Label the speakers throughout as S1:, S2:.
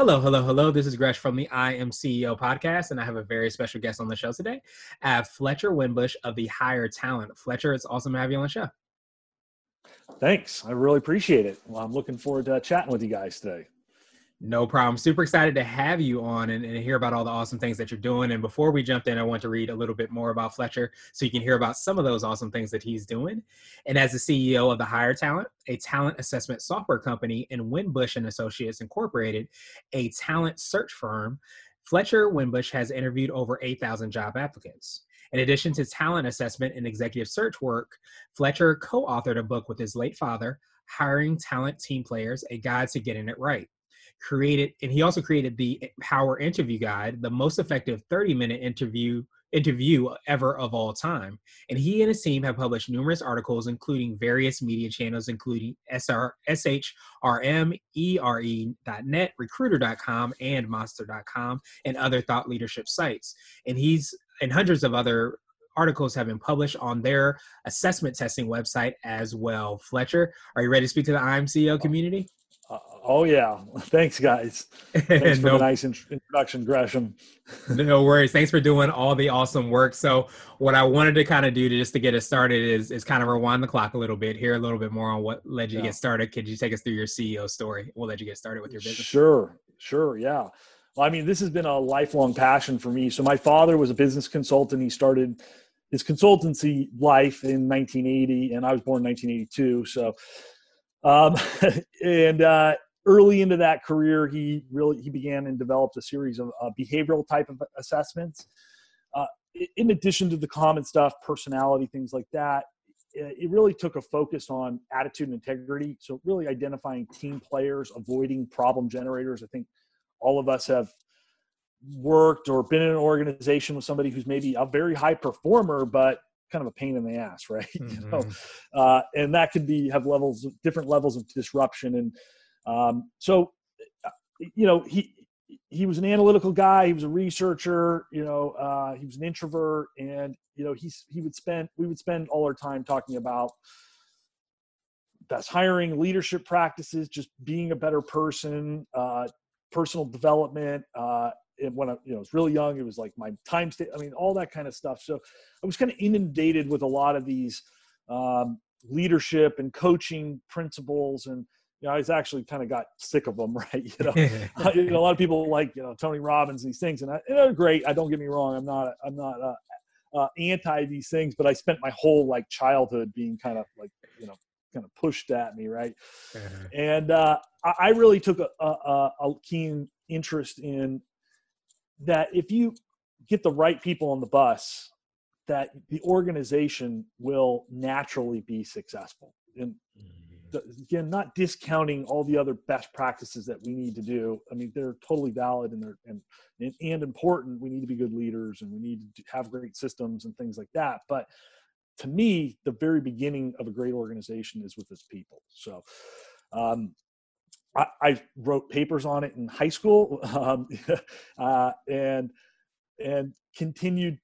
S1: Hello, hello, hello. This is Gresh from the I Am CEO podcast, and I have a very special guest on the show today. I have Fletcher Winbush of the Hire Talent. Fletcher, it's awesome to have you on the show.
S2: Thanks. I really appreciate it. Well, I'm looking forward to chatting with you guys today.
S1: No problem. Super excited to have you on and, and, hear about all the awesome things that you're doing. And before we jump in, I want to read a little bit more about Fletcher so you can hear about some of those awesome things that he's doing. And as the CEO of the Hire Talent, a talent assessment software company, and Winbush and Associates Incorporated, a talent search firm, Fletcher Winbush has interviewed over 8,000 job applicants. In addition to talent assessment and executive search work, Fletcher co authored a book with his late father, Hiring Talent Team Players A Guide to Getting It Right created and he also created the power interview guide the most effective 30 minute interview interview ever of all time. And he and his team have published numerous articles including various media channels including SR, SHRM ere.net recruiter.com and monster.com and other thought leadership sites. And he's and hundreds of other articles have been published on their assessment testing website as well. Fletcher are you ready to speak to the imco community
S2: oh yeah, thanks guys. Thanks for no, the nice introduction, Gresham.
S1: no worries. Thanks for doing all the awesome work. So, what I wanted to kind of do to just to get us started is is kind of rewind the clock a little bit, hear a little bit more on what led you yeah. to get started. Could you take us through your CEO story? What led you get started with your business?
S2: Sure, sure, yeah. Well, I mean, this has been a lifelong passion for me. So, my father was a business consultant. He started his consultancy life in 1980, and I was born in 1982. So um, and uh, early into that career, he really he began and developed a series of uh, behavioral type of assessments. Uh, in addition to the common stuff, personality, things like that, it really took a focus on attitude and integrity. So really identifying team players, avoiding problem generators. I think all of us have worked or been in an organization with somebody who's maybe a very high performer, but kind of a pain in the ass, right? Mm-hmm. you know, uh, and that could be have levels, different levels of disruption, and um, so you know he he was an analytical guy. He was a researcher. You know, uh, he was an introvert, and you know he's he would spend we would spend all our time talking about best hiring, leadership practices, just being a better person, uh, personal development, uh, when I you know was really young, it was like my time state. I mean, all that kind of stuff. So I was kind of inundated with a lot of these um, leadership and coaching principles and you know, I was actually kind of got sick of them, right? You know, you know, a lot of people like, you know, Tony Robbins, and these things, and, I, and they're great. I don't get me wrong. I'm not, I'm not uh, uh, anti these things, but I spent my whole like childhood being kind of like, you know, kind of pushed at me, right? Uh-huh. And uh, I, I, really took a, a, a, keen interest in that if you get the right people on the bus, that the organization will naturally be successful. And the, again, not discounting all the other best practices that we need to do. I mean, they're totally valid and they're and, and and important. We need to be good leaders and we need to have great systems and things like that. But to me, the very beginning of a great organization is with its people. So, um, I, wrote papers on it in high school um, uh, and and continued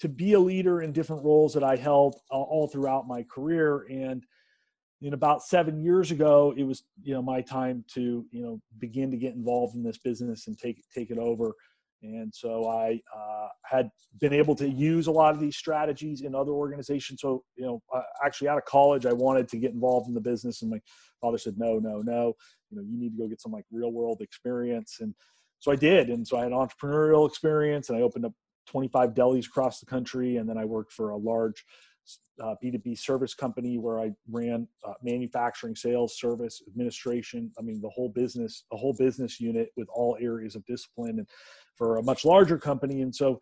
S2: to be a leader in different roles that I held all throughout my career. And in about seven years ago, it was you know my time to you know begin to get involved in this business and take take it over. And so I uh, had been able to use a lot of these strategies in other organizations. So, you know, uh, actually out of college, I wanted to get involved in the business. And my father said, no, no, no, you know, you need to go get some like real world experience. And so I did. And so I had entrepreneurial experience and I opened up 25 delis across the country. And then I worked for a large uh, B2B service company where I ran uh, manufacturing, sales, service, administration. I mean, the whole business, the whole business unit with all areas of discipline. And for a much larger company. And so,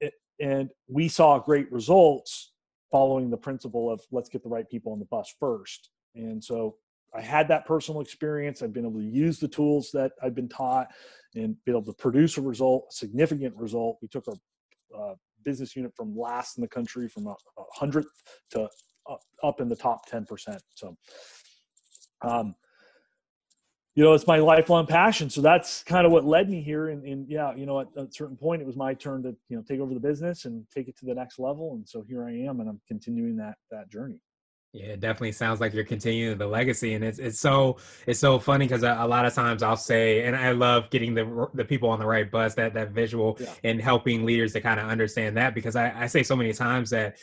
S2: it, and we saw great results following the principle of let's get the right people on the bus first. And so I had that personal experience. I've been able to use the tools that I've been taught and be able to produce a result, a significant result. We took our uh, business unit from last in the country from a, a hundredth to up, up in the top 10%. So, um, you know, it's my lifelong passion. So that's kind of what led me here. And, and yeah, you know, at, a certain point, it was my turn to, you know, take over the business and take it to the next level. And so here I am, and I'm continuing that, that journey.
S1: Yeah, it definitely sounds like you're continuing the legacy, and it's it's so it's so funny because a, a, lot of times I'll say, and I love getting the the people on the right bus, that that visual, yeah. and helping leaders to kind of understand that because I, I say so many times that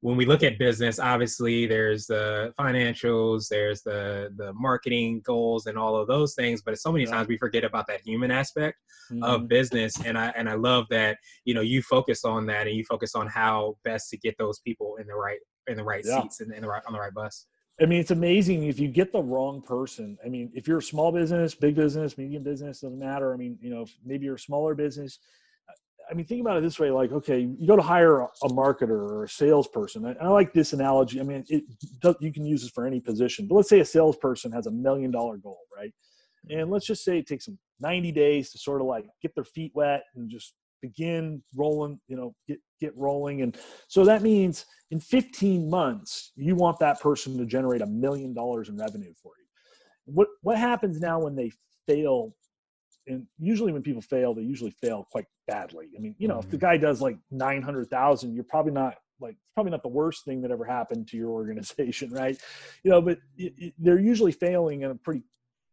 S1: when we look at business, obviously there's the financials, there's the the marketing goals, and all of those things. But so many yeah. times we forget about that human aspect mm-hmm. of business, and I and I love that you know you focus on that and you focus on how best to get those people in the right in the right yeah. seats and in the right on the right bus.
S2: I mean, it's amazing if you get the wrong person. I mean, if you're a small business, big business, medium business, doesn't matter. I mean, you know, maybe you're a smaller business I mean, think about it this way: like, okay, you go to hire a, a marketer or a salesperson. I, I, like this analogy. I mean, it you can use this for any position. But let's say a salesperson has a million dollar goal, right? Mm-hmm. And let's just say it takes them 90 days to sort of like get their feet wet and just begin rolling, you know, get get rolling. And so that means in 15 months, you want that person to generate a million dollars in revenue for you. What what happens now when they fail and usually when people fail, they usually fail quite badly. I mean, you know, mm-hmm. if the mm-hmm. guy does like 900,000, you're probably not like, it's probably not the worst thing that ever happened to your organization, right? You know, but it, it, they're usually failing in a pretty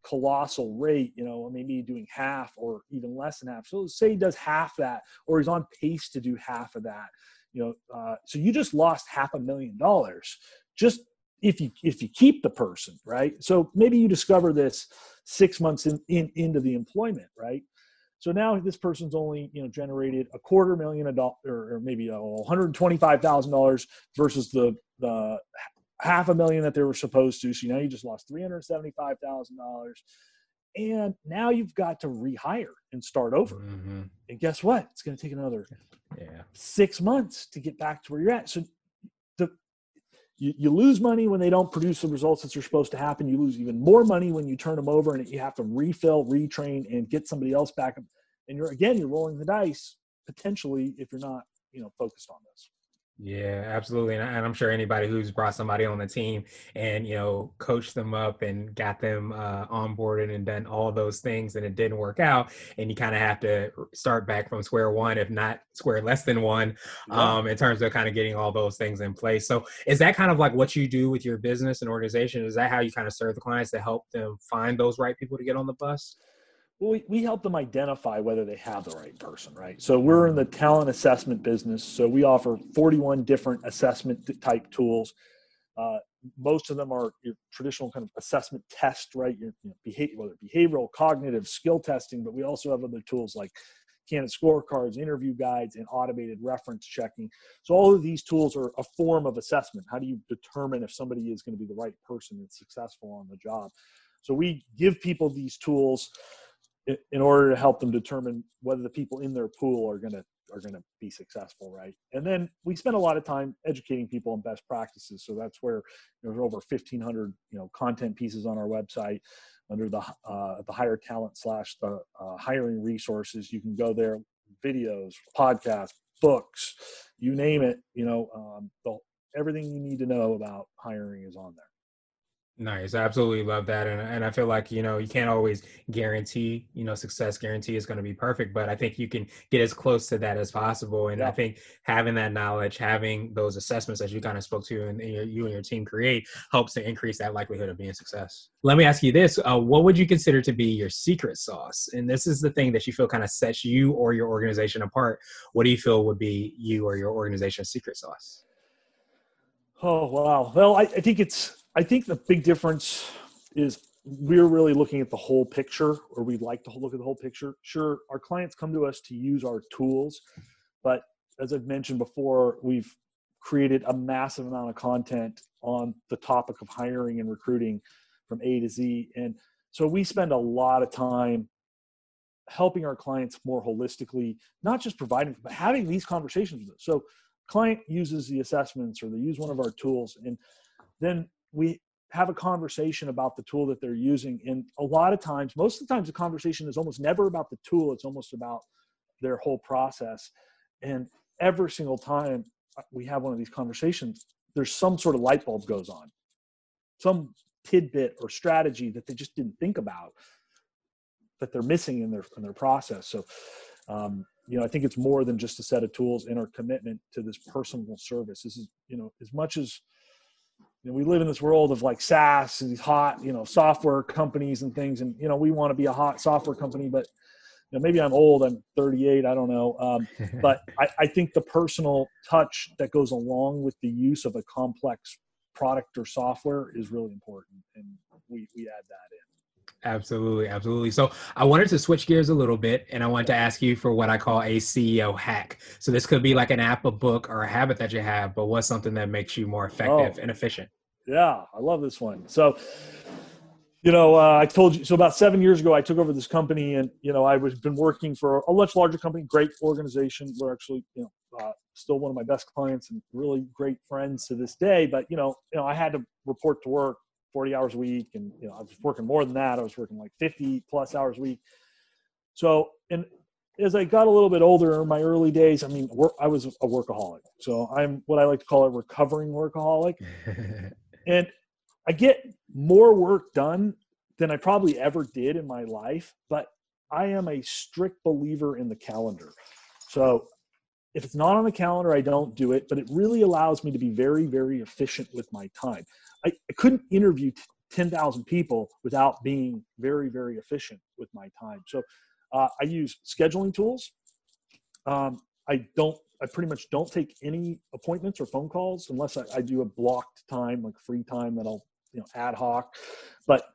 S2: colossal rate, you know, maybe doing half or even less than half. So say he does half that, or he's on pace to do half of that, you know, uh, so you just lost half a million dollars just if you if you keep the person right so maybe you discover this six months in, in into the employment right so now this person's only you know generated a quarter million a dollar or maybe $125000 versus the the half a million that they were supposed to so now you just lost $375000 and now you've got to rehire and start over mm-hmm. and guess what it's going to take another yeah. six months to get back to where you're at so you, you lose money when they don't produce the results that are supposed to happen. You lose even more money when you turn them over and you have to refill, retrain, and get somebody else back. And you're again, you're rolling the dice potentially if you're not, you know, focused on this.
S1: Yeah, absolutely. And, I'm sure anybody who's brought somebody on the team and, you know, coached them up and got them uh, onboarded and done all those things and it didn't work out. And you kind of have to start back from square one, if not square less than one, yeah. um, in terms of kind of getting all those things in place. So is that kind of like what you do with your business and organization? Is that how you kind of serve the clients to help them find those right people to get on the bus?
S2: Well, we, we help them identify whether they have the right person, right? So we're in the talent assessment business. So we offer 41 different assessment type tools. Uh, most of them are your traditional kind of assessment test, right? Your behavior, whether behavioral, cognitive, skill testing, but we also have other tools like candidate scorecards, interview guides, and automated reference checking. So all of these tools are a form of assessment. How do you determine if somebody is going to be the right person and successful on the job? So we give people these tools in order to help them determine whether the people in their pool are going to are going to be successful right? And then we spend a lot of time educating people on best practices. So that's where there's over 1500 you know content pieces on our website under the uh, the hire talent slash the uh, hiring resources. You can go there videos podcasts books you name it you know um, the, everything you need to know about hiring is on there
S1: Nice. I absolutely love that. And, and I feel like, you know, you can't always guarantee, you know, success guarantee is going to be perfect, but I think you can get as close to that as possible. And yeah. I think having that knowledge, having those assessments that you kind of spoke to and, and your, you and your team create helps to increase that likelihood of being success. Let me ask you this. Uh, what would you consider to be your secret sauce? And this is the thing that you feel kind of sets you or your organization apart. What do you feel would be you or your organization's secret sauce?
S2: Oh, wow. Well, I, I think it's, I think the big difference is we're really looking at the whole picture, or we'd like to look at the whole picture. Sure, our clients come to us to use our tools, but as I've mentioned before, we've created a massive amount of content on the topic of hiring and recruiting from A to Z. And so we spend a lot of time helping our clients more holistically, not just providing, but having these conversations with them. So client uses the assessments or they use one of our tools and then we have a conversation about the tool that they're using. And a lot of times, most of the times, the conversation is almost never about the tool, it's almost about their whole process. And every single time uh, we have one of these conversations, there's some sort of light bulb goes on, some tidbit or strategy that they just didn't think about that they're missing in their in their process. So, um, you know, I think it's more than just a set of tools and our commitment to this personal service. This is, you know, as much as you know, we live in this world of like SaaS and these hot, you know, software companies and things, and you know, we want to be a hot software company, but you know, maybe I'm old. I'm 38. I don't know, um, but I, I think the personal touch that goes along with the use of a complex product or software is really important, and we we add that in.
S1: Absolutely, absolutely. So I wanted to switch gears a little bit and I wanted to ask you for what I call a CEO hack. So this could be like an app, a book, or a habit that you have, but what's something that makes you more effective oh, and efficient?
S2: Yeah, I love this one. So, you know, uh, I told you, so about seven years ago, I took over this company and, you know, I was been working for a much larger company, great organization. We're actually, you know, uh, still one of my best clients and really great friends to this day. But, you know, you know, I had to report to work 40 hours a week. And, you know, I was working more than that. I was working like 50 plus hours a week. So, and as I got a little bit older in my early days, I mean, I was a workaholic. So I'm what I like to call a recovering workaholic. and I get more work done than I probably ever did in my life, but I am a strict believer in the calendar. So if it's not on the calendar, I don't do it, but it really allows me to be very, very efficient with my time. I, I couldn't interview 10,000 people without being very, very efficient with my time. So uh, I use scheduling tools. Um, I don't, I pretty much don't take any appointments or phone calls unless I, I do a blocked time, like free time that I'll, you know, ad hoc. But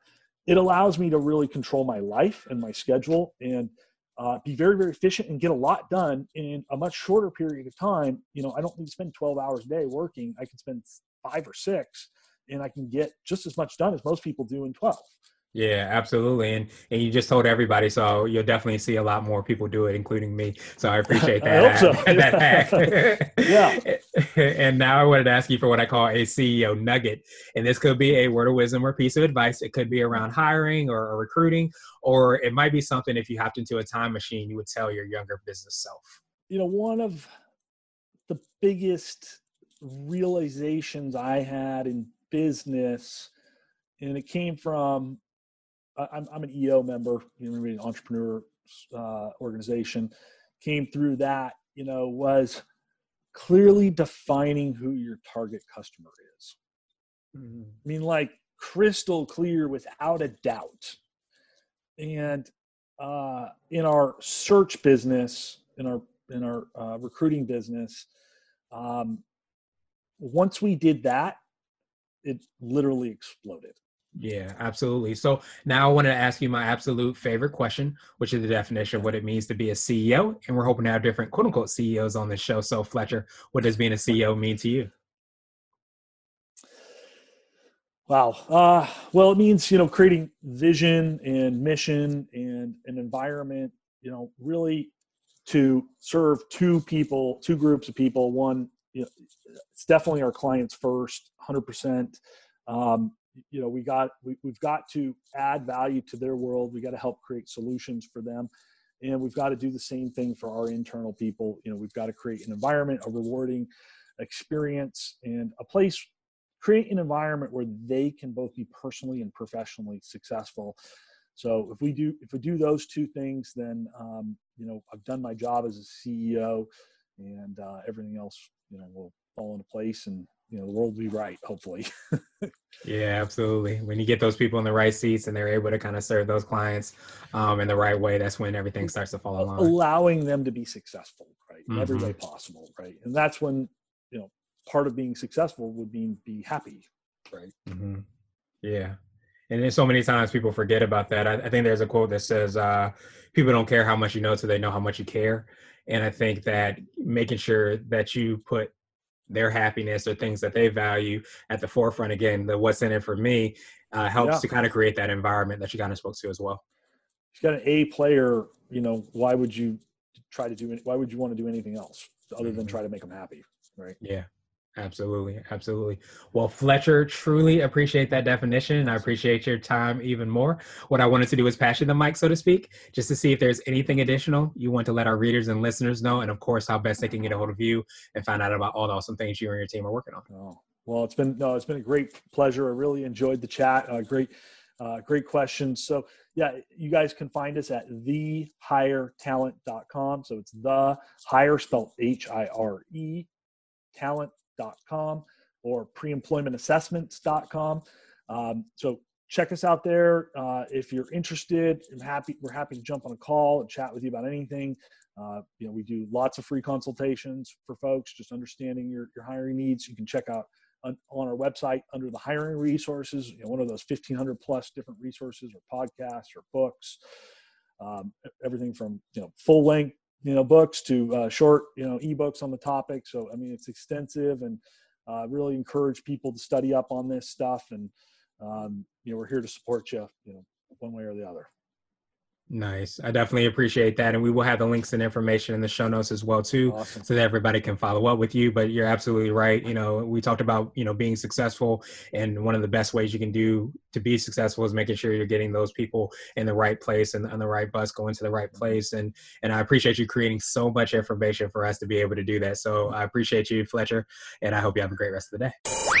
S2: it allows me to really control my life and my schedule and uh, be very, very efficient and get a lot done in a much shorter period of time. You know, I don't need to spend 12 hours a day working. I can spend five or six and I can get just as much done as most people do in 12.
S1: Yeah, absolutely. And and you just told everybody, so you'll definitely see a lot more people do it, including me. So I appreciate that.
S2: I hope so. that
S1: yeah. and now I wanted to ask you for what I call a CEO nugget. And this could be a word of wisdom or piece of advice. It could be around hiring or, or recruiting, or it might be something if you hopped into a time machine, you would tell your younger business self.
S2: You know, one of the biggest realizations I had in business, and it came from I'm, I'm an EO member, you know, an entrepreneur uh, organization. Came through that, you know, was clearly defining who your target customer is. Mm-hmm. I mean, like crystal clear without a doubt. And uh, in our search business, in our in our uh, recruiting business, um, once we did that, it literally exploded.
S1: Yeah, absolutely. So now I wanted to ask you my absolute favorite question, which is the definition of what it means to be a CEO. And we're hoping to have different quote unquote CEOs on this show. So, Fletcher, what does being a CEO mean to you?
S2: Wow. Uh, well, it means, you know, creating vision and mission and an environment, you know, really to serve two people, two groups of people. One, you know, it's definitely our clients first, 100%. Um, you know we got we, we've got to add value to their world. We got to help create solutions for them. And we've got to do the same thing for our internal people. You know we've got to create an environment a rewarding experience and a place create an environment where they can both be personally and professionally successful. So if we do if we do those two things then um, you know i've done my job as a ceo and uh, everything else you know will fall into place and you know the world will be right hopefully.
S1: Yeah absolutely. When you get those people in the right seats and they're able to kind of serve those clients um, in the right way that's when everything starts to fall along
S2: allowing them to be successful right in mm-hmm. every way possible right and that's when you know part of being successful would mean be happy right?
S1: Mm-hmm. yeah and then so many times people forget about that. I, I, think there's a quote that says uh, people don't care how much you know until they know how much you care and i think that making sure that you put their happiness or things that they value at the forefront again the what's in it for me uh, helps yeah. to kind of create that environment that you kind of spoke to as well
S2: if you got an a player you know why would you try to do why would you want to do anything else other than mm-hmm. try to make them happy right
S1: yeah Absolutely, absolutely. Well, Fletcher, truly appreciate that definition, and I appreciate your time even more. What I wanted to do is pass you the mic, so to speak, just to see if there's anything additional you want to let our readers and listeners know, and of course, how best they can get a hold of you and find out about all the awesome things you and your team are working on.
S2: Oh, well, it's been no, it's been a great pleasure. I really enjoyed the chat. Uh, great, uh, great questions. So yeah, you guys can find us at thehiretalent.com. So it's the hire spelled H I R E talent com or preemploymentassessments.com. Um, so check us out there. Uh, if you're interested, happy, we're happy to jump on a call and chat with you about anything. Uh, you know, we do lots of free consultations for folks, just understanding your, your hiring needs. You can check out on, on our website under the hiring resources, you know, one of those 1500 plus different resources or podcasts or books, um, everything from, you know, full length you know books to uh, short you know ebooks on the topic. So i mean it's extensive and uh, really encourage people to study up on this stuff. And um, you know we're here to support you you know one way or the other
S1: Nice. I definitely appreciate that. And we will have the links and information in the show notes as well too, awesome. so that everybody can follow up with you. But you're absolutely right. You know, we talked about, you know, being successful and one of the best ways you can do to be successful is making sure you're getting those people in the right place and on the right bus going to the right mm-hmm. place. And and I appreciate you creating so much information for us to be able to do that. So I appreciate you, Fletcher, and I hope you have a great rest of the day.